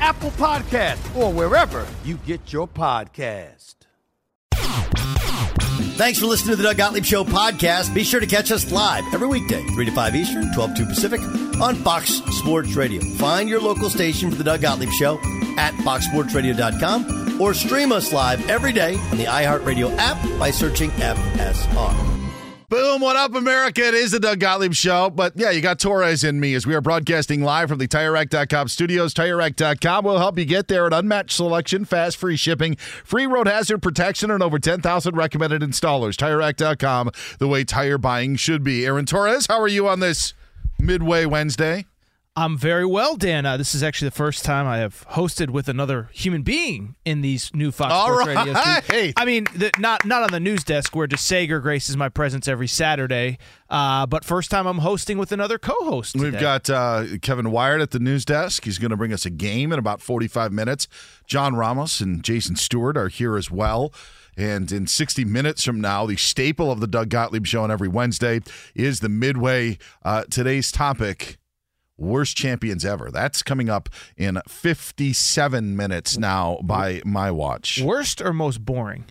Apple Podcast, or wherever you get your podcast. Thanks for listening to the Doug Gottlieb Show podcast. Be sure to catch us live every weekday, 3 to 5 Eastern, 12 to two Pacific, on Fox Sports Radio. Find your local station for the Doug Gottlieb Show at foxsportsradio.com or stream us live every day on the iHeartRadio app by searching FSR. Boom, what up, America? It is the Doug Gottlieb Show. But yeah, you got Torres and me as we are broadcasting live from the TireRack.com studios. TireRack.com will help you get there at unmatched selection, fast, free shipping, free road hazard protection, and over 10,000 recommended installers. TireRack.com, the way tire buying should be. Aaron Torres, how are you on this Midway Wednesday? I'm very well, Dan. Uh, this is actually the first time I have hosted with another human being in these new Fox All Sports right. Radio studios. I mean, the, not not on the news desk where DeSager graces my presence every Saturday, uh, but first time I'm hosting with another co-host. We've got uh, Kevin Wyart at the news desk. He's going to bring us a game in about 45 minutes. John Ramos and Jason Stewart are here as well. And in 60 minutes from now, the staple of the Doug Gottlieb Show on every Wednesday is the Midway. Uh, today's topic worst champions ever. That's coming up in 57 minutes now by my watch. worst or most boring.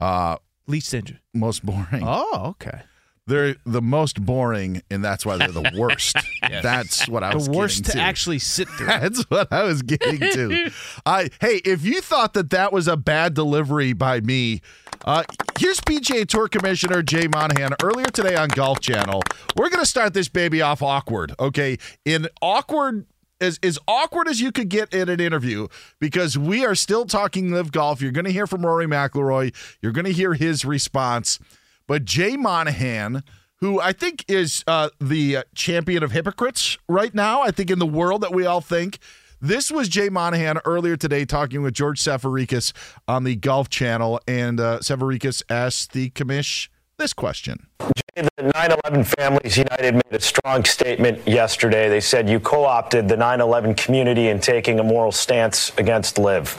Uh, Least injured. most boring. Oh, okay. They're the most boring, and that's why they're the worst. That's what I was The worst to getting actually sit through. That's what I was getting to. I hey, if you thought that that was a bad delivery by me, uh, here's PGA Tour Commissioner Jay Monahan earlier today on Golf Channel. We're gonna start this baby off awkward, okay? In awkward. As, as awkward as you could get in an interview because we are still talking LIV golf. You're going to hear from Rory McIlroy. You're going to hear his response. But Jay Monahan, who I think is uh, the uh, champion of hypocrites right now, I think in the world that we all think. This was Jay Monahan earlier today talking with George Savaricas on the Golf Channel, and uh, Savaricas asked the commish this question. Jay, the 9 11 Families United made a strong statement yesterday. They said you co opted the 9 11 community in taking a moral stance against LIV.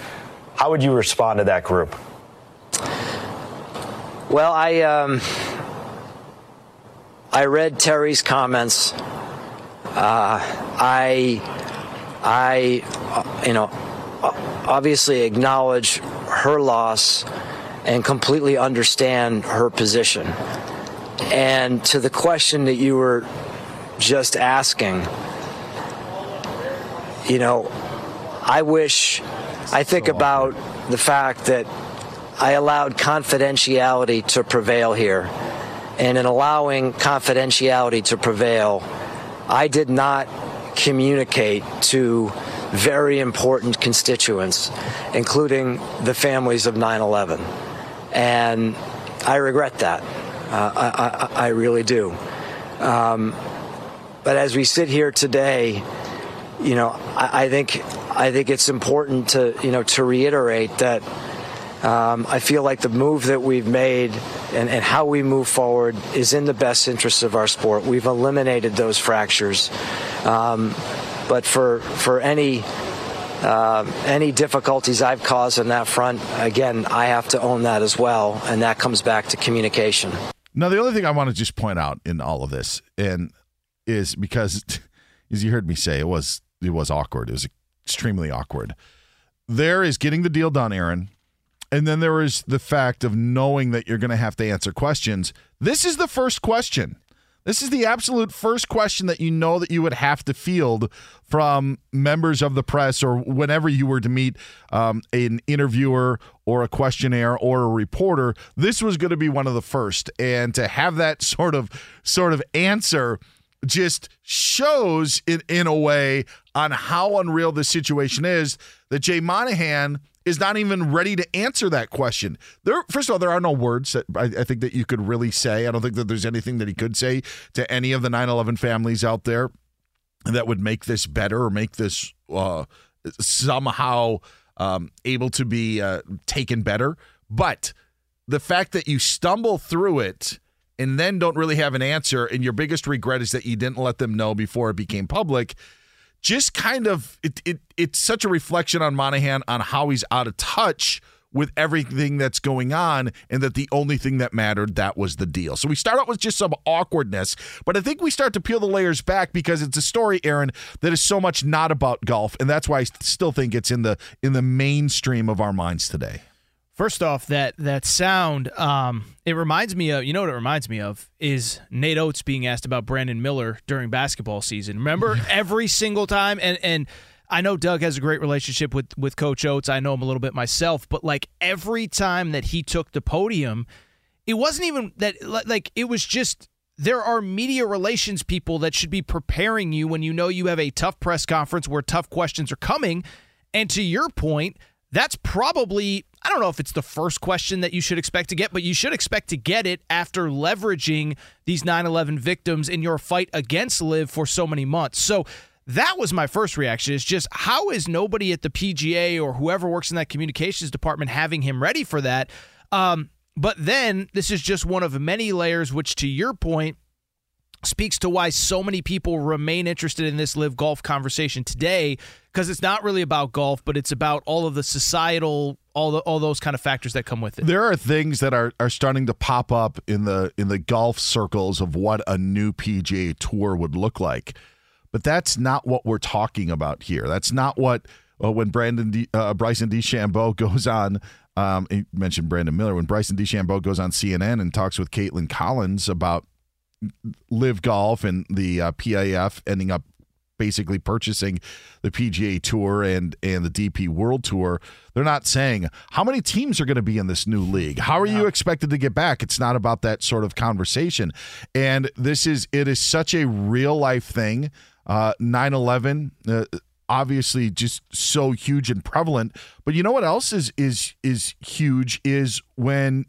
How would you respond to that group? Well, I um, I read Terry's comments. Uh, I I you know obviously acknowledge her loss and completely understand her position. And to the question that you were just asking, you know, I wish I think about the fact that I allowed confidentiality to prevail here. And in allowing confidentiality to prevail, I did not communicate to very important constituents, including the families of 9 11. And I regret that. Uh, I, I, I, really do. Um, but as we sit here today, you know, I, I, think I think it's important to you know to reiterate that um, I feel like the move that we've made and, and, how we move forward is in the best interest of our sport. We've eliminated those fractures, um, but for for any uh, any difficulties I've caused on that front, again, I have to own that as well, and that comes back to communication. Now, the other thing I want to just point out in all of this, and is because, as you heard me say, it was it was awkward. It was extremely awkward. There is getting the deal done, Aaron, and then there is the fact of knowing that you're going to have to answer questions. This is the first question. This is the absolute first question that you know that you would have to field from members of the press or whenever you were to meet um, an interviewer or a questionnaire or a reporter. This was going to be one of the first, and to have that sort of sort of answer just shows in in a way on how unreal the situation is that Jay Monahan is not even ready to answer that question. There, first of all, there are no words that I, I, think that you could really say. I don't think that there's anything that he could say to any of the 9/11 families out there that would make this better or make this uh, somehow um, able to be uh, taken better. But the fact that you stumble through it and then don't really have an answer, and your biggest regret is that you didn't let them know before it became public just kind of it, it it's such a reflection on Monahan on how he's out of touch with everything that's going on and that the only thing that mattered that was the deal. So we start out with just some awkwardness, but I think we start to peel the layers back because it's a story Aaron that is so much not about golf and that's why I still think it's in the in the mainstream of our minds today. First off, that that sound, um, it reminds me of you know what it reminds me of is Nate Oates being asked about Brandon Miller during basketball season. Remember every single time, and and I know Doug has a great relationship with with Coach Oates. I know him a little bit myself, but like every time that he took the podium, it wasn't even that like it was just there are media relations people that should be preparing you when you know you have a tough press conference where tough questions are coming. And to your point, that's probably I don't know if it's the first question that you should expect to get, but you should expect to get it after leveraging these 9 11 victims in your fight against LIV for so many months. So that was my first reaction is just how is nobody at the PGA or whoever works in that communications department having him ready for that? Um, but then this is just one of many layers, which to your point, speaks to why so many people remain interested in this LIV golf conversation today because it's not really about golf but it's about all of the societal all the, all those kind of factors that come with it. There are things that are are starting to pop up in the in the golf circles of what a new PGA tour would look like. But that's not what we're talking about here. That's not what uh, when Brandon De, uh, Bryson DeChambeau goes on um, he mentioned Brandon Miller when Bryson DeChambeau goes on CNN and talks with Kaitlan Collins about LIV Golf and the uh, PIF ending up basically purchasing the PGA Tour and and the DP World Tour. They're not saying how many teams are going to be in this new league. How are you expected to get back? It's not about that sort of conversation. And this is it is such a real life thing. Uh 9/11 uh, obviously just so huge and prevalent. But you know what else is is is huge is when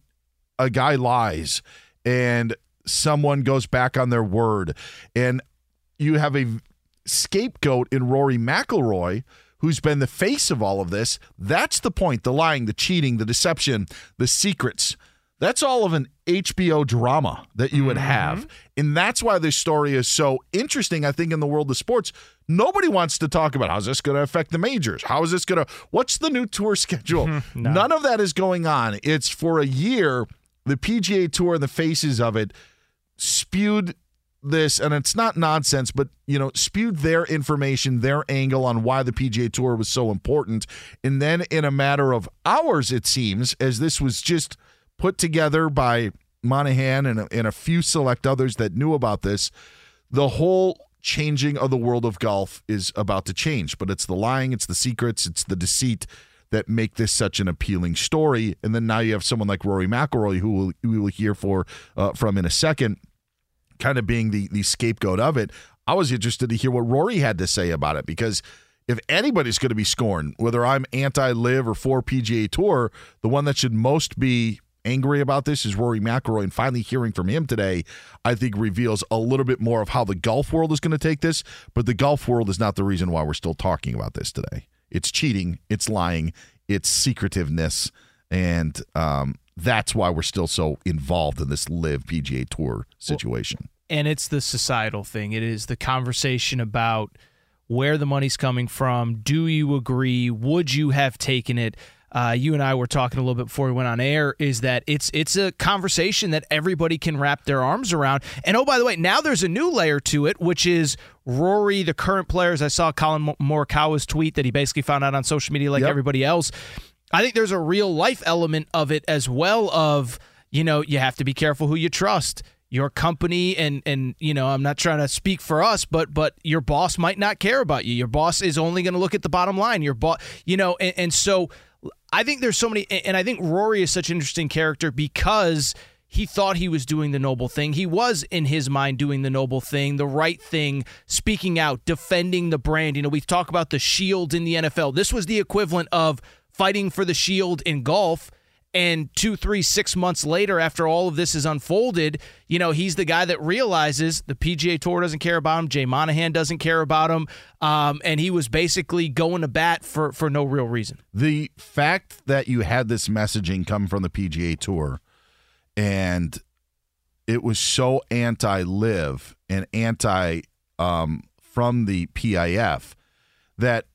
a guy lies and someone goes back on their word. And you have a scapegoat in Rory McIlroy who's been the face of all of this. That's the point the lying, the cheating, the deception, the secrets. That's all of an HBO drama that you would have. Mm-hmm. And that's why this story is so interesting, I think, in the world of sports. Nobody wants to talk about how's this going to affect the majors? How is this going to, what's the new tour schedule? no. None of that is going on. It's for a year, the PGA Tour and the faces of it spewed this, and it's not nonsense, but you know, spewed their information, their angle on why the PGA Tour was so important, and then in a matter of hours, it seems, as this was just put together by Monahan and a, and a few select others that knew about this, the whole changing of the world of golf is about to change. But it's the lying, it's the secrets, it's the deceit that make this such an appealing story. And then now you have someone like Rory McIlroy, who we'll, we will hear for uh, from in a second, kind of being the the scapegoat of it. I was interested to hear what Rory had to say about it because if anybody's going to be scorned, whether I'm anti LIV or for PGA Tour, the one that should most be angry about this is Rory McIlroy. And finally hearing from him today, I think reveals a little bit more of how the golf world is going to take this. But the golf world is not the reason why we're still talking about this today. It's cheating, it's lying, it's secretiveness, and um, that's why we're still so involved in this LIV PGA Tour situation. and it's the societal thing. It is the conversation about where the money's coming from. Do you agree? Would you have taken it? Uh, you and I were talking a little bit before we went on air. Is that it's it's a conversation that everybody can wrap their arms around. And oh, by the way, now there's a new layer to it, which is Rory, the current players. I saw Collin Morikawa's tweet that he basically found out on social media, like Yep. everybody else. I think there's a real life element of it as well. Of you know, you have to be careful who you trust. Your company and and you know, I'm not trying to speak for us, but but your boss might not care about you. Your boss is only going to look at the bottom line. Your boss, you know, and, and so I think there's so many, and I think Rory is such an interesting character because he thought he was doing the noble thing. He was, in his mind, doing the noble thing, the right thing, speaking out, defending the brand. You know, we talk about the shield in the NFL. This was the equivalent of fighting for the shield in golf. And two, three, six months later, after all of this is unfolded, you know, he's the guy that realizes the PGA Tour doesn't care about him. Jay Monahan doesn't care about him. Um, and he was basically going to bat for, for no real reason. the fact that you had this messaging come from the PGA Tour and it was so anti LIV and anti um, from the PIF that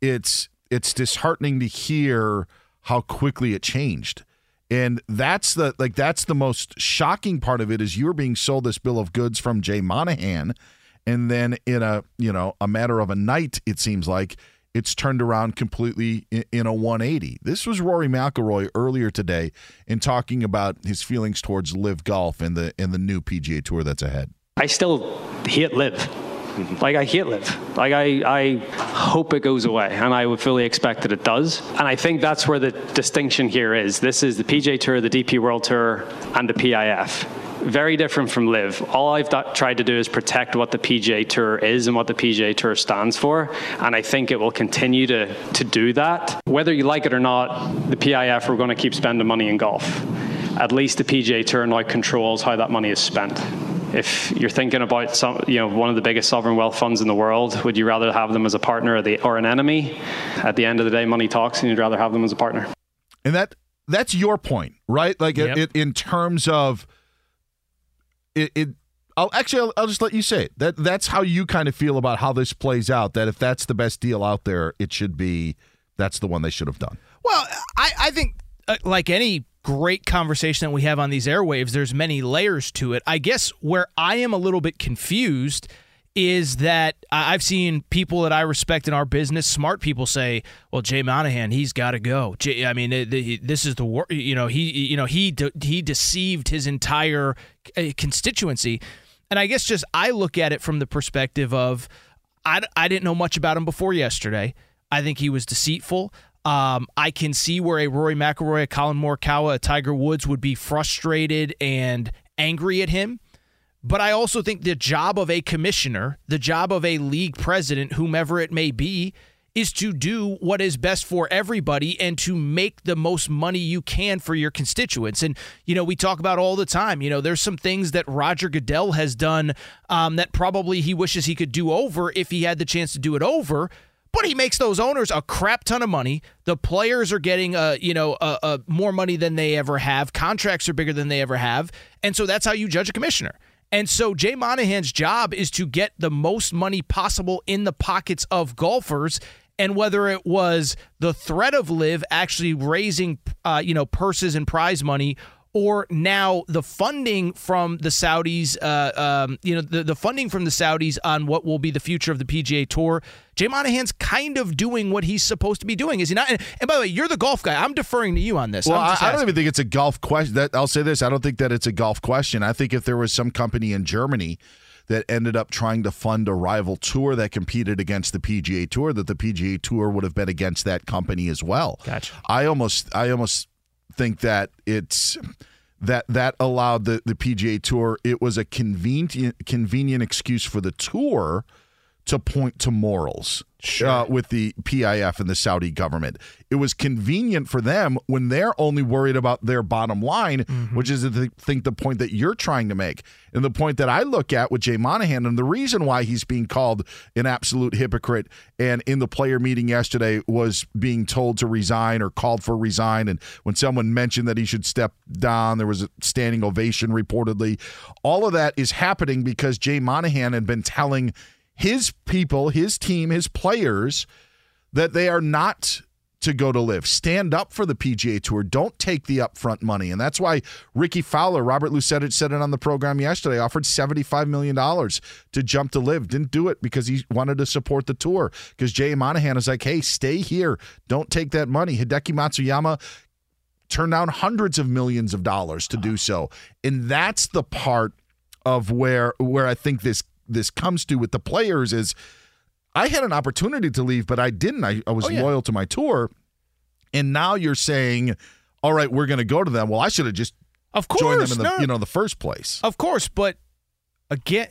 it's it's disheartening to hear how quickly it changed. And that's the like that's the most shocking part of it is you're being sold this bill of goods from Jay Monahan and then in a you know a matter of a night it seems like it's turned around completely in, a 180 this was rory mcilroy earlier today in talking about his feelings towards LIV golf and the and the new pga tour that's ahead I still hate LIV. Like I hate LIV. Like I, I hope it goes away, and I would fully expect that it does. And I think that's where the distinction here is. This is the PGA Tour, the DP World Tour, and the PIF. Very different from LIV. All I've do- tried to do is protect what the PGA Tour is and what the PGA Tour stands for, and I think it will continue to to do that. Whether you like it or not, the PIF we're going to keep spending money in golf. At least the PGA Tour now controls how that money is spent if you're thinking about some, you know, one of the biggest sovereign wealth funds in the world, would you rather have them as a partner or, the, or an enemy? At the end of the day, money talks, and you'd rather have them as a partner. and that that's your point right like Yep. it, in terms of it, it I'll actually I'll, I'll just let you say it. That that's how you kind of feel about how this plays out. That if that's the best deal out there, it should be that's the one they should have done. Well, I, I think, uh, like any great conversation that we have on these airwaves, there's many layers to it. I guess where I am a little bit confused is that I've seen people that I respect in our business, smart people say, "Well, Jay Monahan, he's got to go." Jay, I mean, this is the wor- you know he you know he de- he deceived his entire uh, constituency, and I guess just I look at it from the perspective of I, I didn't know much about him before yesterday. I think he was deceitful. Um, I can see where a Rory McIlroy, a Collin Morikawa, a Tiger Woods would be frustrated and angry at him. But I also think the job of a commissioner, the job of a league president, whomever it may be, is to do what is best for everybody and to make the most money you can for your constituents. And, you know, we talk about all the time, you know, there's some things that Roger Goodell has done um, that probably he wishes he could do over if he had the chance to do it over. But he makes those owners a crap ton of money. The players are getting, uh, you know, uh, uh, more money than they ever have. Contracts are bigger than they ever have, and so that's how you judge a commissioner. And so Jay Monahan's job is to get the most money possible in the pockets of golfers. And whether it was the threat of LIV actually raising, uh, you know, purses and prize money, or now the funding from the Saudis, uh, um, you know, the, the funding from the Saudis on what will be the future of the PGA Tour. Jay Monahan's kind of doing what he's supposed to be doing, is he not? And, and by the way, you're the golf guy. I'm deferring to you on this. Well, I'm I, don't even think it's a golf question. That I'll say this: I don't think that it's a golf question. I think if there was some company in Germany that ended up trying to fund a rival tour that competed against the PGA Tour that the PGA Tour would have been against that company as well. Gotcha. I almost I almost think that it's that that allowed the the PGA Tour it was a convenient convenient excuse for the tour to point to morals uh, with the PIF and the Saudi government. It was convenient for them when they're only worried about their bottom line, Mm-hmm. which is, I think, the point that you're trying to make. And the point that I look at with Jay Monahan, and the reason why he's being called an absolute hypocrite and in the player meeting yesterday was being told to resign or called for resign. And when someone mentioned that he should step down, there was a standing ovation reportedly. All of that is happening because Jay Monahan had been telling his people, his team, his players that they are not to go to LIV. Stand up for the PGA Tour. Don't take the upfront money. And that's why Rickie Fowler, Robert Lucetta said it on the program yesterday, offered $75 million to jump to LIV. Didn't do it because he wanted to support the tour. Because Jay Monahan is like, hey, stay here. Don't take that money. Hideki Matsuyama turned down hundreds of millions of dollars to do so. And that's the part of where where I think this this comes to with the players is I had an opportunity to leave, but I didn't. I, I was Oh, yeah. loyal to my tour. And now you're saying, all right, we're going to go to them. Well, I should have just Of course, joined them in the no. you know the first place. Of course, but again,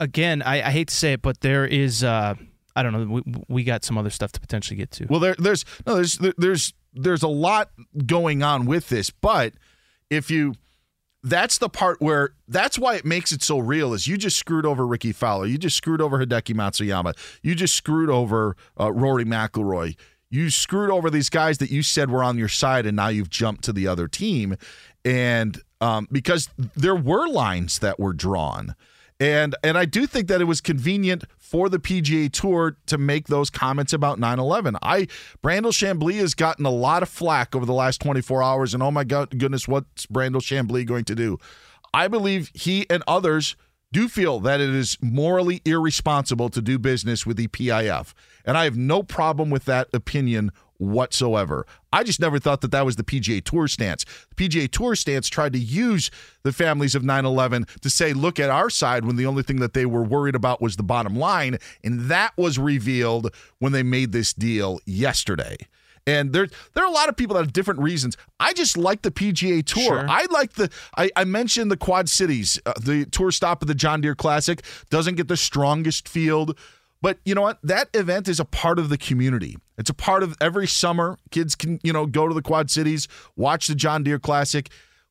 again, I, I hate to say it, but there is, uh, I don't know, we, we got some other stuff to potentially get to. Well, there, there's no, there's there's there's a lot going on with this, but if you, that's the part where that's why it makes it so real. Is you just screwed over Rickie Fowler, you just screwed over Hideki Matsuyama, you just screwed over uh, Rory McIlroy. You screwed over these guys that you said were on your side, and now you've jumped to the other team, and um, because there were lines that were drawn. And and I do think that it was convenient for the PGA Tour to make those comments about 9/11. I Brandel Chamblee has gotten a lot of flack over the last 24 hours, and oh my god, goodness, what's Brandel Chamblee going to do? I believe he and others do feel that it is morally irresponsible to do business with the PIF, and I have no problem with that opinion whatsoever. I just never thought that that was the PGA Tour stance. The PGA Tour stance tried to use the families of 9 11 to say, look at our side when the only thing that they were worried about was the bottom line. And that was revealed when they made this deal yesterday. And there, there are a lot of people that have different reasons. I just like the PGA Tour. Sure. I like the. I, I mentioned the Quad Cities. Uh, the tour stop of the John Deere Classic doesn't get the strongest field, but you know what? That event is a part of the community. It's a part of every summer. Kids can you know go to the Quad Cities, watch the John Deere Classic.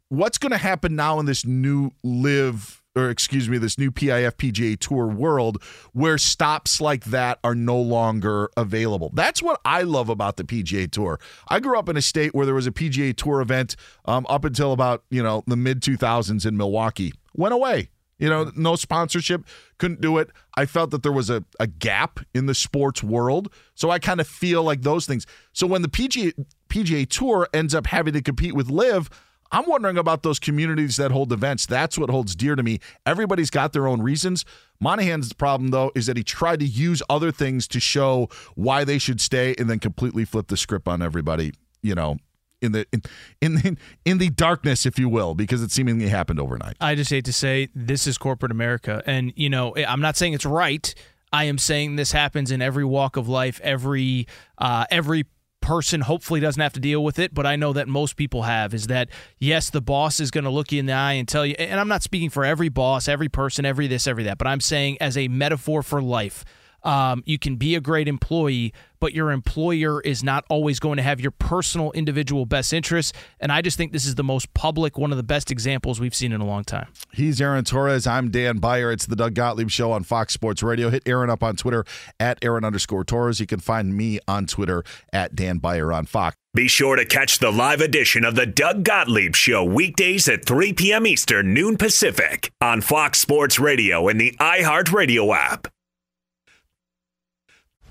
What's going to happen now in this new LIV? Or excuse me, this new PIF PGA Tour world where stops like that are no longer available. That's what I love about the PGA Tour. I grew up in a state where there was a PGA Tour event um, up until about you know the mid 2000s in Milwaukee. Went away. You know, no sponsorship, couldn't do it. I felt that there was a, a gap in the sports world. So I kind of feel like those things. So when the PGA, PGA Tour ends up having to compete with LIV, I'm wondering about those communities that hold events. That's what holds dear to me. Everybody's got their own reasons. Monahan's problem, though, is that he tried to use other things to show why they should stay and then completely flip the script on everybody, you know, in the in in the, in the darkness, if you will, because it seemingly happened overnight. I just hate to say this is corporate America, and you know I'm not saying it's right. I am saying this happens in every walk of life. Every uh, every person hopefully doesn't have to deal with it, but I know that most people have. Is that yes, the boss is going to look you in the eye and tell you. And I'm not speaking for every boss, every person, every this, every that, but I'm saying as a metaphor for life. Um, you can be a great employee, but your employer is not always going to have your personal, individual best interests. And I just think this is the most public, one of the best examples we've seen in a long time. He's Aaron Torres. I'm Dan Beyer. It's the Doug Gottlieb Show on Fox Sports Radio. Hit Aaron up on Twitter at Aaron underscore Torres. You can find me on Twitter at Dan Beyer on Fox. Be sure to catch the live edition of the Doug Gottlieb Show weekdays at 3 p.m. Eastern, noon Pacific on Fox Sports Radio and the iHeartRadio app.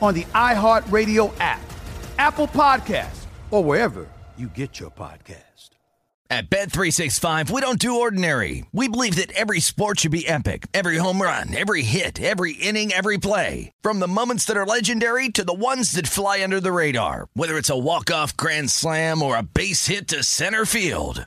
on the iHeartRadio app, Apple Podcasts, or wherever you get your podcast. At Bet365, we don't do ordinary. We believe that every sport should be epic. Every home run, every hit, every inning, every play. From the moments that are legendary to the ones that fly under the radar. Whether it's a walk-off grand slam or a base hit to center field.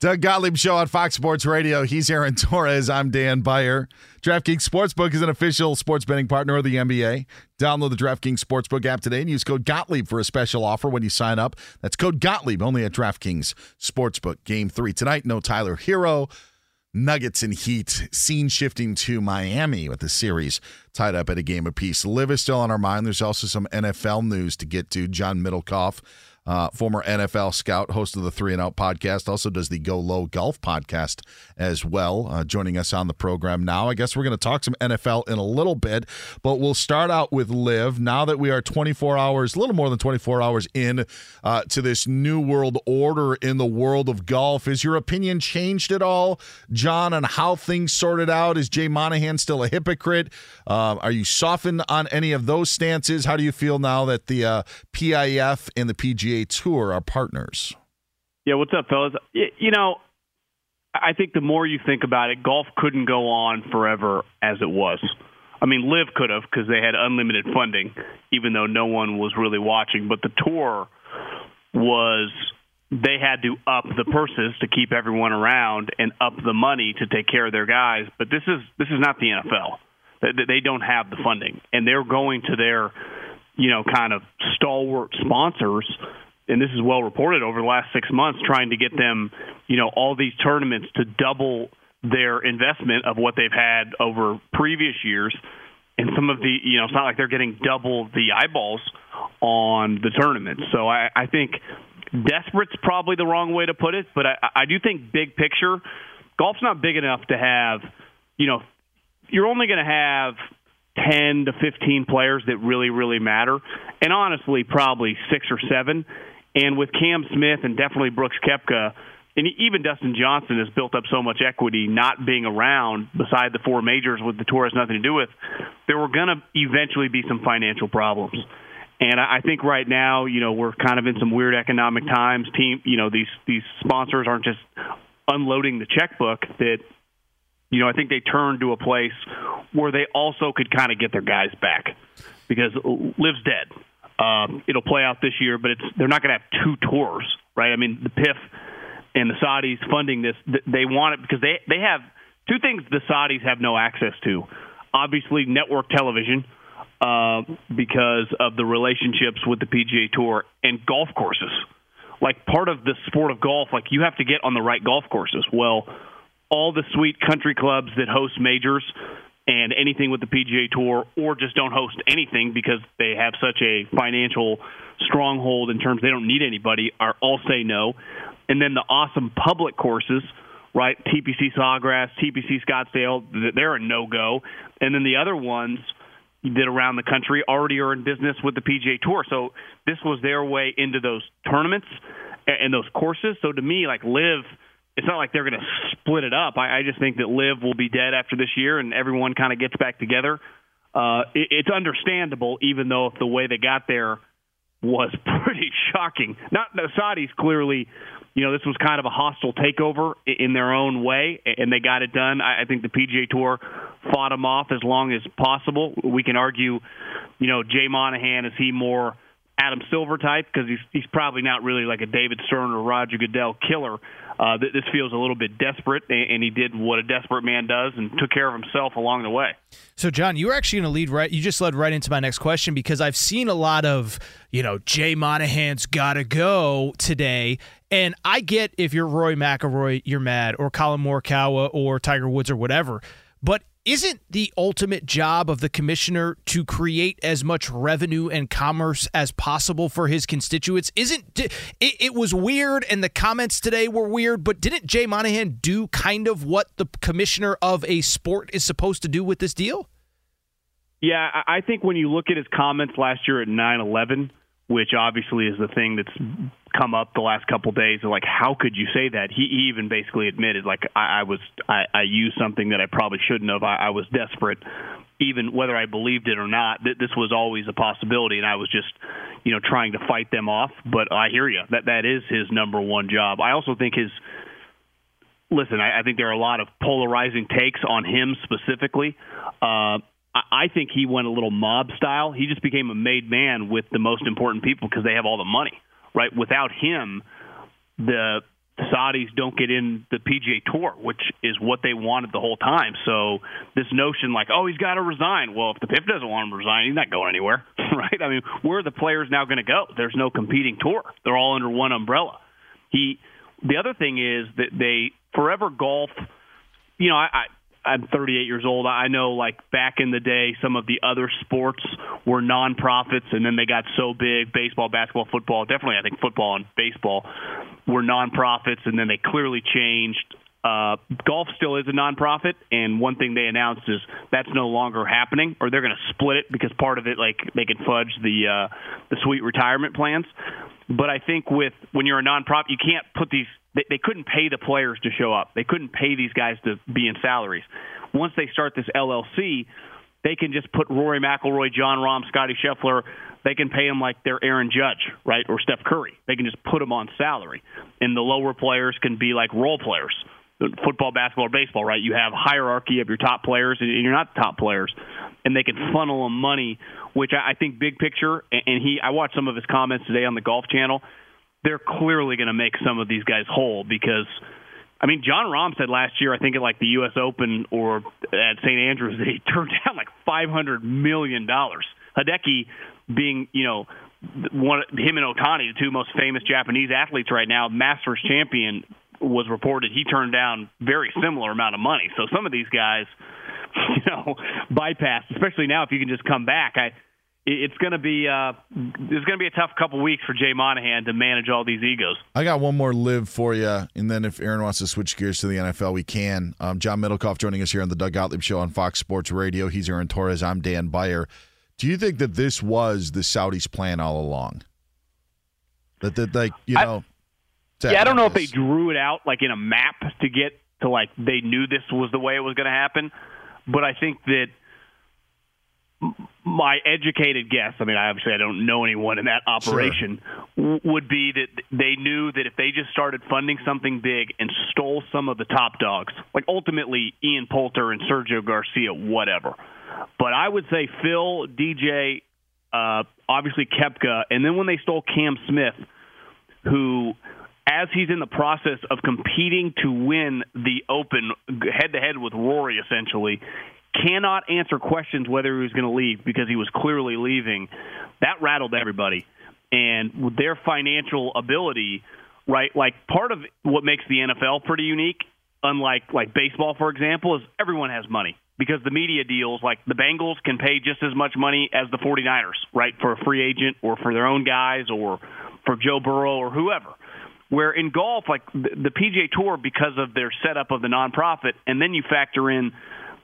Doug Gottlieb Show on Fox Sports Radio. He's Aaron Torres. I'm Dan Beyer. DraftKings Sportsbook is an official sports betting partner of the NBA. Download the DraftKings Sportsbook app today and use code Gottlieb for a special offer when you sign up. That's code Gottlieb only at DraftKings Sportsbook. Game three tonight. No Tyler Herro. Nuggets and Heat. Scene shifting to Miami with the series tied up at a game apiece. LIV is still on our mind. There's also some NFL news to get to. John Middlekauff uh, former NFL scout, host of the Three and Out podcast, also does the Go Low Golf podcast as well. Uh, joining us on the program now. I guess we're going to talk some NFL in a little bit, but we'll start out with LIV. Now that we are 24 hours, a little more than 24 hours in uh, to this new world order in the world of golf, is your opinion changed at all, John, on how things sorted out? Is Jay Monahan still a hypocrite? Uh, are you softened on any of those stances? How do you feel now that the uh, PIF and the PGA Tour are partners. Yeah, what's up, fellas? You know, I think the more you think about it, golf couldn't go on forever as it was. I mean, LIV could have because they had unlimited funding, even though no one was really watching. But the tour was they had to up the purses to keep everyone around and up the money to take care of their guys. But this is this is not the NFL. They don't have the funding, and they're going to their you know kind of stalwart sponsors and this is well reported over the last six months, trying to get them, you know, all these tournaments to double their investment of what they've had over previous years. And some of the, you know, it's not like they're getting double the eyeballs on the tournament. So I, I think desperate's probably the wrong way to put it, but I, I do think big picture, golf's not big enough to have, you know, you're only going to have 10 to 15 players that really, really matter. And honestly, probably six or seven. And with Cam Smith and definitely Brooks Koepka, and even Dustin Johnson has built up so much equity not being around beside the four majors with the tour has nothing to do with, there were going to eventually be some financial problems. And I think right now, you know, we're kind of in some weird economic times. Team, you know, these these sponsors aren't just unloading the checkbook. That, you know, I think they turned to a place where they also could kind of get their guys back because LIV's dead. Um, it'll play out this year, but it's they're not going to have two tours, right? I mean, the PIF and the Saudis funding this, they want it because they they have two things the Saudis have no access to. Obviously, network television uh, because of the relationships with the PGA Tour and golf courses. Like part of the sport of golf, like you have to get on the right golf courses. Well, all the sweet country clubs that host majors and anything with the PGA Tour, or just don't host anything because they have such a financial stronghold in terms they don't need anybody, are all say no. And then the awesome public courses, right? TPC Sawgrass, TPC Scottsdale, they're a no go. And then the other ones that around the country already are in business with the PGA Tour. So this was their way into those tournaments and those courses. So to me, like LIV, it's not like they're going to split it up. I, I just think that LIV will be dead after this year, and everyone kind of gets back together. Uh, it, it's understandable, even though if the way they got there was pretty shocking. Not the Saudis clearly you know, this was kind of a hostile takeover in their own way, and they got it done. I think the PGA Tour fought them off as long as possible. We can argue, you know, Jay Monahan is he more Adam Silver type because he's he's probably not really like a David Stern or Roger Goodell killer. Uh, this feels a little bit desperate, and he did what a desperate man does and took care of himself along the way. So, John, you were actually going to lead right. You just led right into my next question because I've seen a lot of, you know, Jay Monahan's got to go today. And I get if you're Rory McIlroy, you're mad, or Collin Morikawa, or Tiger Woods, or whatever. But isn't the ultimate job of the commissioner to create as much revenue and commerce as possible for his constituents? Isn't it, it was weird and the comments today were weird, but didn't Jay Monahan do kind of what the commissioner of a sport is supposed to do with this deal? Yeah, I think when you look at his comments last year at 9 11, which obviously is the thing that's come up the last couple of days of like how could you say that? He, he even basically admitted like I, I was I, I used something that I probably shouldn't have. I, I was desperate even whether I believed it or not th- this was always a possibility and I was just you know trying to fight them off. But I hear you that that is his number one job. I also think his listen I, I think there are a lot of polarizing takes on him specifically. Uh I think he went a little mob style. He just became a made man with the most important people because they have all the money, right? Without him, the Saudis don't get in the PGA Tour, which is what they wanted the whole time. So this notion, like, oh, he's got to resign. Well, if the PIF doesn't want him to resign, he's not going anywhere, right? I mean, where are the players now going to go? There's no competing tour. They're all under one umbrella. He. The other thing is that they forever golf. You know, I, I I'm 38 years old. I know, like back in the day, some of the other sports were nonprofits, and then they got so big. Baseball, basketball, football, definitely, I think football and baseball were nonprofits, and then they clearly changed. Uh, golf still is a nonprofit, and one thing they announced is that's no longer happening, or they're going to split it because part of it, like they can fudge the uh, the sweet retirement plans. But I think with when you're a nonprofit, you can't put these they, they couldn't pay the players to show up. They couldn't pay these guys to be in salaries. Once they start this LLC, they can just put Rory McIlroy, Jon Rahm, Scottie Scheffler. They can pay them like they're Aaron Judge, right, or Steph Curry. They can just put them on salary, and the lower players can be like role players, football, basketball, or baseball, right? You have hierarchy of your top players, and you're not the top players, and they can funnel them money, which I think big picture. And he, I watched some of his comments today on the Golf Channel they're clearly going to make some of these guys whole because I mean, Jon Rahm said last year, I think at like the U.S. Open or at St. Andrews, that he turned down like five hundred million dollars. Hideki, being you know one him and Ohtani, the two most famous Japanese athletes right now, Masters champion, was reported he turned down very similar amount of money. So some of these guys, you know, bypass, especially now if you can just come back. I it's going to be uh, it's going to be a tough couple weeks for Jay Monahan to manage all these egos. I got one more LIV for you, and then if Aaron wants to switch gears to the NFL, we can. Um, John Middlekauff joining us here on the Doug Gottlieb Show on Fox Sports Radio. He's Aaron Torres. I'm Dan Beyer. Do you think that this was the Saudis' plan all along? That that like you know. I, yeah, I don't know if they drew it out like in a map to get to like they knew this was the way it was going to happen, but I think that my educated guess, I mean, obviously I don't know anyone in that operation, sure. would be that they knew that if they just started funding something big and stole some of the top dogs, like ultimately Ian Poulter and Sergio Garcia, whatever. But I would say Phil, DJ, uh, obviously Koepka, and then when they stole Cam Smith, who, as he's in the process of competing to win the Open head to head with Rory, essentially, cannot answer questions whether he was going to leave because he was clearly leaving. That rattled everybody. And their financial ability, right? Like part of what makes the NFL pretty unique, unlike like baseball, for example, is everyone has money because the media deals, like the Bengals, can pay just as much money as the 49ers, right? For a free agent or for their own guys or for Joe Burrow or whoever. Where in golf, like the, the PGA Tour, because of their setup of the nonprofit, and then you factor in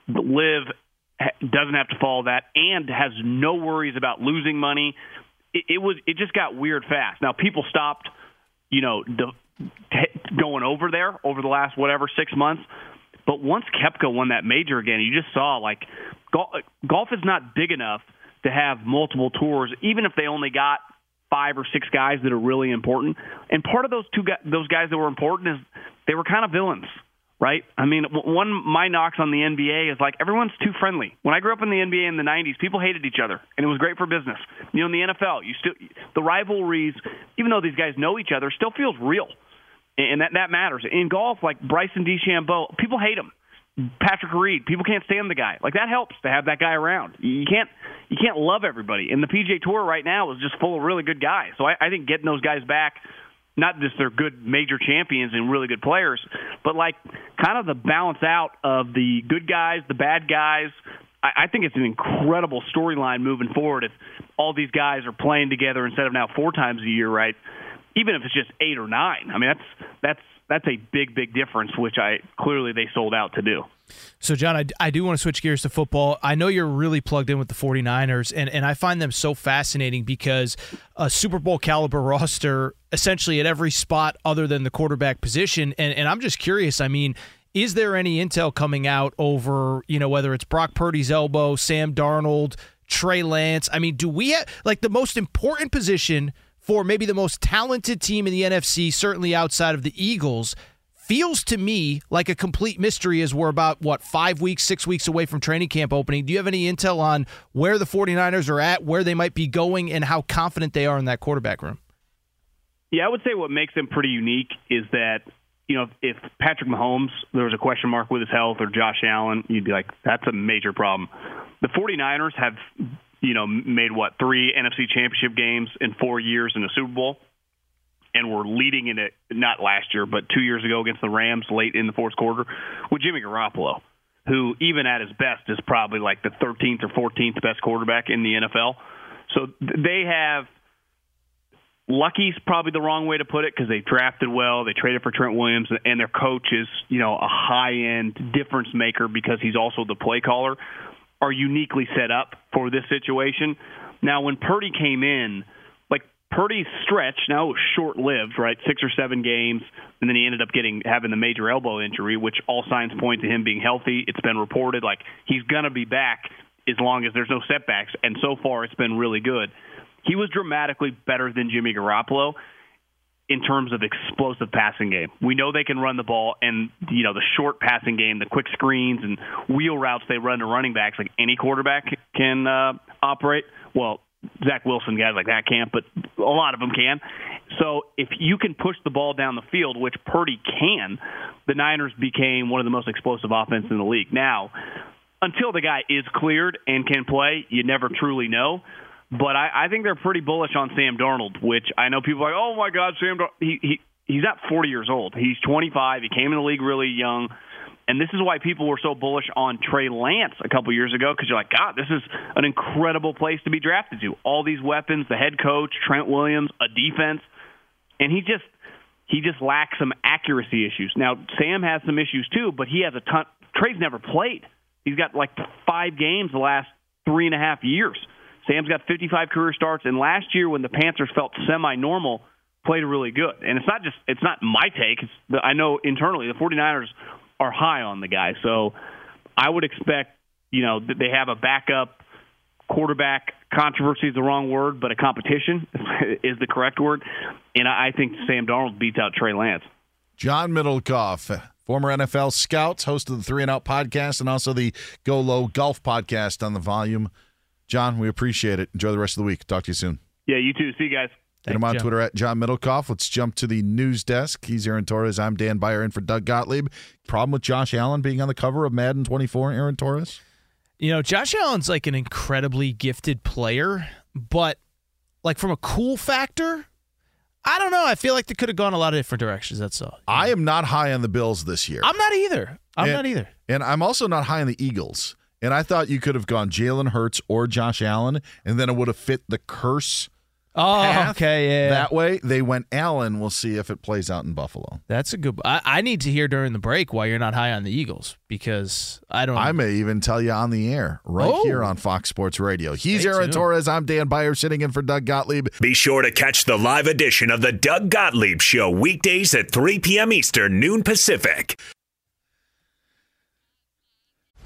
LIV doesn't have to follow that and has no worries about losing money. It, it was it just got weird fast. Now people stopped, you know, the, going over there over the last whatever six months. But once Koepka won that major again, you just saw like golf, golf is not big enough to have multiple tours, even if they only got five or six guys that are really important. And part of those two guys, those guys that were important is they were kind of villains right? I mean, one my knocks on the NBA is like everyone's too friendly. When I grew up in the NBA in the '90s, people hated each other, and it was great for business. You know, in the NFL, you still the rivalries, even though these guys know each other, still feels real, and that that matters. In golf, like Bryson DeChambeau, people hate him. Patrick Reed, people can't stand the guy. Like that helps to have that guy around. You can't you can't love everybody. And the PGA Tour right now is just full of really good guys. So I, I think getting those guys back not just they're good major champions and really good players, but like kind of the balance out of the good guys, the bad guys. I, I think it's an incredible storyline moving forward if all these guys are playing together instead of now four times a year, right? Even if it's just eight or nine. I mean, that's that's that's a big, big difference, which I clearly they sold out to do. So, John, I, I do want to switch gears to football. I know you're really plugged in with the 49ers, and, and I find them so fascinating because a Super Bowl caliber roster essentially at every spot other than the quarterback position. And, and I'm just curious. I mean, is there any intel coming out over, you know, whether it's Brock Purdy's elbow, Sam Darnold, Trey Lance? I mean, do we have, like, the most important position for maybe the most talented team in the NFC, certainly outside of the Eagles? Feels to me like a complete mystery as we're about what five weeks six weeks away from training camp opening. Do you have any intel on where the 49ers are at where they might be going and how confident they are in that quarterback room? Yeah i would say what makes them pretty unique is that you know if patrick mahomes there was a question mark with his health or josh allen you'd be like that's a major problem. The 49ers have you know made what three nfc championship games in four years in a super bowl and were leading in it not last year, but two years ago against the Rams late in the fourth quarter with Jimmy Garoppolo, who even at his best is probably like the 13th or 14th best quarterback in the NFL. So they have lucky's probably the wrong way to put it because they drafted well, they traded for Trent Williams, and their coach is you know a high end difference maker because he's also the play caller. Are uniquely set up for this situation. Now, when Purdy came in Purdy's stretch now short lived, right? Six or seven games, and then he ended up getting having the major elbow injury, which all signs point to him being healthy. It's been reported like he's gonna be back as long as there's no setbacks, and so far it's been really good. He was dramatically better than Jimmy Garoppolo in terms of explosive passing game. We know they can run the ball and you know the short passing game, the quick screens and wheel routes they run to running backs like any quarterback can uh, operate. Well, Zach Wilson guys like that can't, but a lot of them can. So if you can push the ball down the field, which Purdy can, the Niners became one of the most explosive offenses in the league. Now, until the guy is cleared and can play, you never truly know. But I, I think they're pretty bullish on Sam Darnold, which I know people are like, oh my God, Sam Darnold. He, he, he's not 40 years old. He's 25. He came in the league really young. And this is why people were so bullish on Trey Lance a couple years ago because you're like, God, this is an incredible place to be drafted to. All these weapons, the head coach, Trent Williams, a defense, and he just he just lacks some accuracy issues. Now Sam has some issues too, but he has a ton. Trey's never played. He's got like five games the last three and a half years. Sam's got 55 career starts, and last year when the Panthers felt semi-normal, played really good. And it's not just it's not my take. It's the, I know internally the 49ers are high on the guy, so I would expect you know that they have a backup quarterback. Controversy is the wrong word, but a competition is the correct word. And I think Sam Darnold beats out Trey Lance. John Middlekauff, former NFL scout, host of the Three and Out podcast, and also the Go Low Golf podcast on the volume. John, we appreciate it. Enjoy the rest of the week. Talk to you soon. Yeah, you too. See you guys. Get him on John. Twitter at John Middlekauff. Let's jump to the news desk. He's Aaron Torres. I'm Dan Beyer in for Doug Gottlieb. Problem with Josh Allen being on the cover of Madden 24, Aaron Torres? You know, Josh Allen's like an incredibly gifted player, but like from a cool factor, I don't know. I feel like they could have gone a lot of different directions. That's all. I am not high on the Bills this year. I'm not either. I'm And- not either. And I'm also not high on the Eagles. And I thought you could have gone Jalen Hurts or Josh Allen, and then it would have fit the curse. Oh, path okay, yeah. That way, they went Allen. We'll see if it plays out in Buffalo. That's a good. I, I need to hear during the break why you're not high on the Eagles because I don't. I may even tell you on the air right Oh. here on Fox Sports Radio. He's Stay Aaron tuned. Torres. I'm Dan Beyer sitting in for Doug Gottlieb. Be sure to catch the live edition of the Doug Gottlieb Show weekdays at 3 p.m. Eastern, noon Pacific.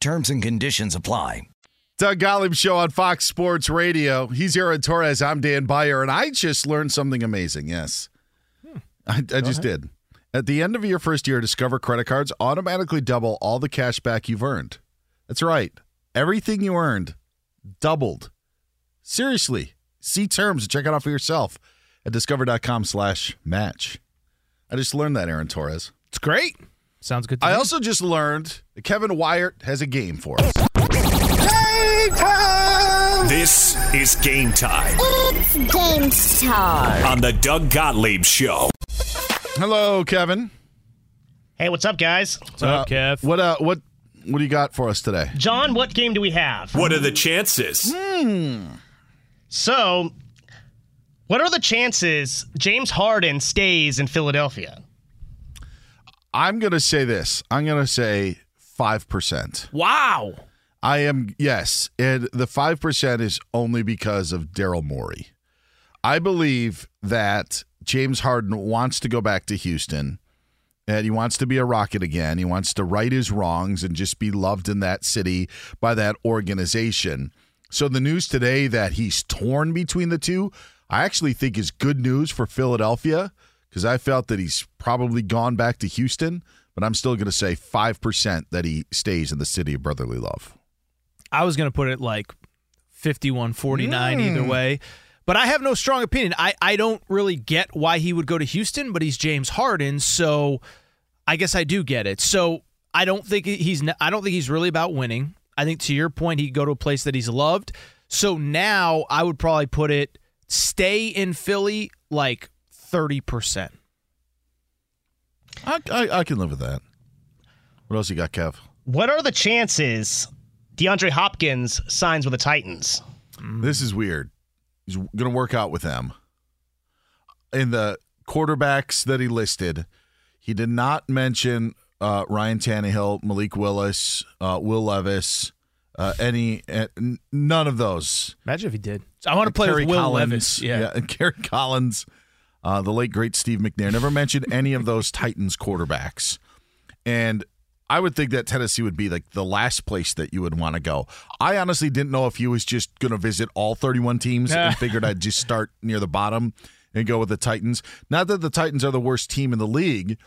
Terms and conditions apply. Doug Gottlieb Show on Fox Sports Radio. He's Aaron Torres. I'm Dan Beyer, and I just learned something amazing. Yes. Hmm. I, I just did. At the end of your first year, Discover credit cards automatically double all the cash back you've earned. That's right. Everything you earned doubled. Seriously. See terms and check it out for yourself at discover.com slash match. I just learned that, Aaron Torres. It's great. Sounds good to I me. also just learned that Kevin Wyart has a game for us. Time. This is game time It's game time. on the Doug Gottlieb Show. Hello, Kevin. Hey, what's up, guys? What's up, Kev? What uh what what do you got for us today? John, what game do we have? What are the chances? So, what are the chances James Harden stays in Philadelphia? I'm gonna say this. I'm gonna say five percent. Wow. I am yes, and the five percent is only because of Daryl Morey. I believe that James Harden wants to go back to Houston, and he wants to be a Rocket again. He wants to right his wrongs and just be loved in that city by that organization. So the news today that he's torn between the two, I actually think is good news for Philadelphia because I felt that he's probably gone back to Houston, but I'm still going to say 5% that he stays in the city of brotherly love. I was going to put it like 51 49 either Mm. way. But I have no strong opinion. I, I don't really get why he would go to Houston, but he's James Harden, so I guess I do get it. So I don't think he's I don't think he's really about winning. I think to your point, he'd go to a place that he's loved. So now I would probably put it stay in Philly like 30%. I, I, I can live with that. What else you got, Kev? What are the chances DeAndre Hopkins signs with the Titans? This is weird. He's going to work out with them. In the quarterbacks that he listed, he did not mention uh, Ryan Tannehill, Malik Willis, uh, Will Levis, uh, any, uh, none of those. Imagine if he did. I want to play Kerry with Will Collins, Levis. Yeah. and Kerry Collins, uh, the late great Steve McNair. Never mentioned any of those Titans quarterbacks, and I would think that Tennessee would be like the last place that you would want to go. I honestly didn't know if he was just going to visit all 31 teams and figured I'd just start near the bottom and go with the Titans. Not that the Titans are the worst team in the league,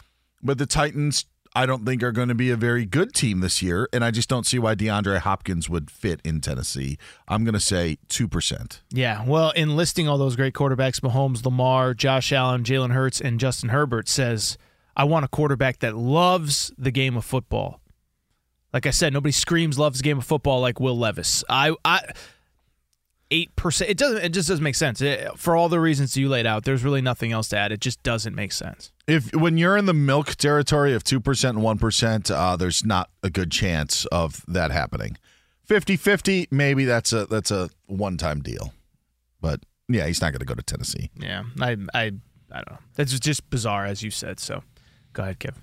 but the Titans. I don't think are going to be a very good team this year, and I just don't see why DeAndre Hopkins would fit in Tennessee. I'm going to say two percent. Yeah, well, in listing all those great quarterbacks, Mahomes, Lamar, Josh Allen, Jalen Hurts, and Justin Herbert says, I want a quarterback that loves the game of football. Like I said, nobody screams loves the game of football like Will Levis. I, I, eight percent. It doesn't. It just doesn't make sense It- for all the reasons you laid out. There's really nothing else to add. It just doesn't make sense. If when you're in the milk territory of two percent and one percent, uh, there's not a good chance of that happening. 50-50, maybe that's a that's a one time deal, but yeah, he's not going to go to Tennessee. Yeah, I, I, I don't know. That's just bizarre, as you said. So, go ahead, Kevin.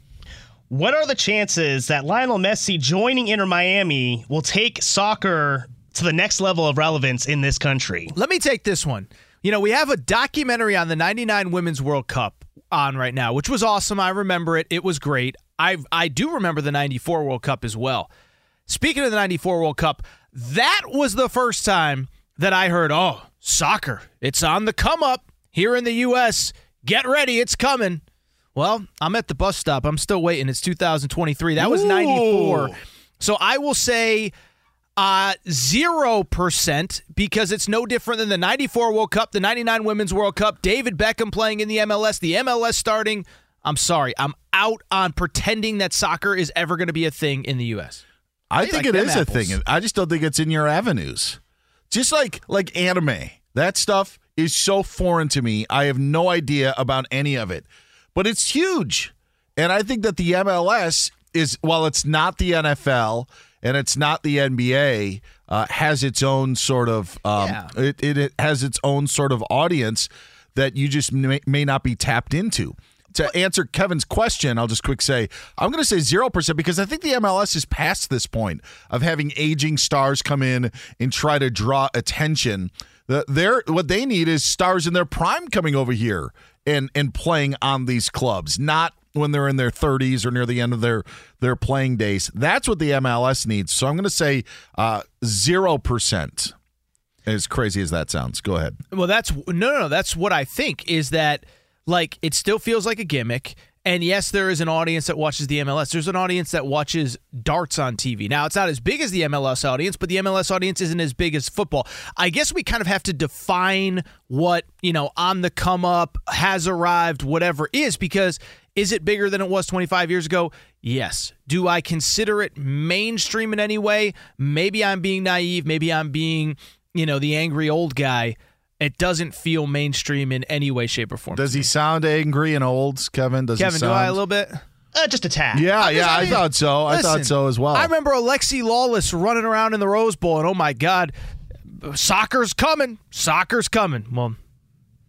What are the chances that Lionel Messi joining Inter Miami will take soccer to the next level of relevance in this country? Let me take this one. You know, we have a documentary on the 99 Women's World Cup on right now, which was awesome. I remember it. It was great. I I do remember the 94 World Cup as well. Speaking of the 94 World Cup, that was the first time that I heard, "Oh, soccer. It's on the come up here in the US. Get ready, it's coming." Well, I'm at the bus stop. I'm still waiting. It's 2023. That was 94. So I will say uh, 0% because it's no different than the 94 World Cup, the 99 Women's World Cup, David Beckham playing in the MLS, the MLS starting. I'm sorry. I'm out on pretending that soccer is ever going to be a thing in the U.S. I Hey, think like it is a thing. I just don't think it's in your avenues. Just like like anime, that stuff is so foreign to me. I have no idea about any of it, but it's huge, and I think that the MLS is while it's not the NFL and it's not the NBA, uh, has its own sort of um, Yeah. it, it it has its own sort of audience that you just may, may not be tapped into. To answer Kevin's question, I'll just quick say I'm going to say 0% because I think the MLS is past this point of having aging stars come in and try to draw attention. The, they're, what they need is stars in their prime coming over here and, and playing on these clubs, not when they're in their 30s or near the end of their, their playing days. That's what the MLS needs. So I'm going to say uh, 0%. As crazy as that sounds. Go ahead. Well, that's no, no, no. That's what I think is that like it still feels like a gimmick. And yes, there is an audience that watches the MLS. There's an audience that watches darts on TV. Now, it's not as big as the MLS audience, but the MLS audience isn't as big as football. I guess we kind of have to define what, you know, on the come up, has arrived, whatever is, because is it bigger than it was 25 years ago? Yes. Do I consider it mainstream in any way? Maybe I'm being naive. Maybe I'm being, you know, the angry old guy it doesn't feel mainstream in any way, shape, or form. Does he sound angry and old, Kevin? Does Kevin, he sound... do I a little bit? Uh, just a tad. Yeah, yeah, I, mean, thought so. I thought so as well. I remember Alexi Lalas running around in the Rose Bowl, and oh my God, soccer's coming. Soccer's coming. Well,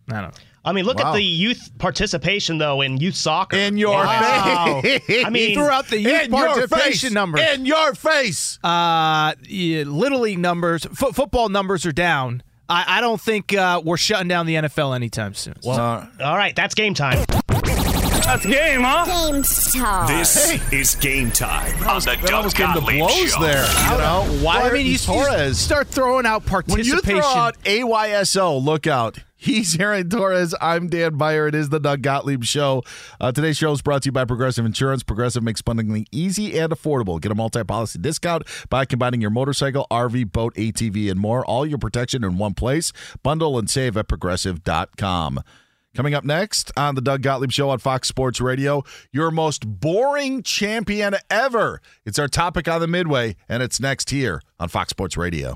I don't know. I mean, look Wow. at the youth participation though in youth soccer. In your Wow. face. I mean, throughout the youth In participation face. numbers. In your face. Uh, yeah, little league numbers, fo- football numbers are down. I, I don't think uh, we're shutting down the NFL anytime soon. well, all right, that's game time. That's game, huh? Game time. This is game time on the That Doug almost came to Gottlieb blows Show. there. You know, why? Well, I mean, you, you Torres. start throwing out When participation. you throw out AYSO, look out. He's Aaron Torres. I'm Dan Beyer. It is the Doug Gottlieb Show. Uh, today's show is brought to you by Progressive Insurance. Progressive makes bundling easy and affordable. Get a multi-policy discount by combining your motorcycle, RV, boat, ATV, and more. All your protection in one place. Bundle and save at progressive.com. Coming up next on the Doug Gottlieb Show on Fox Sports Radio, your most boring champion ever. It's our topic on the Midway, and it's next here on Fox Sports Radio.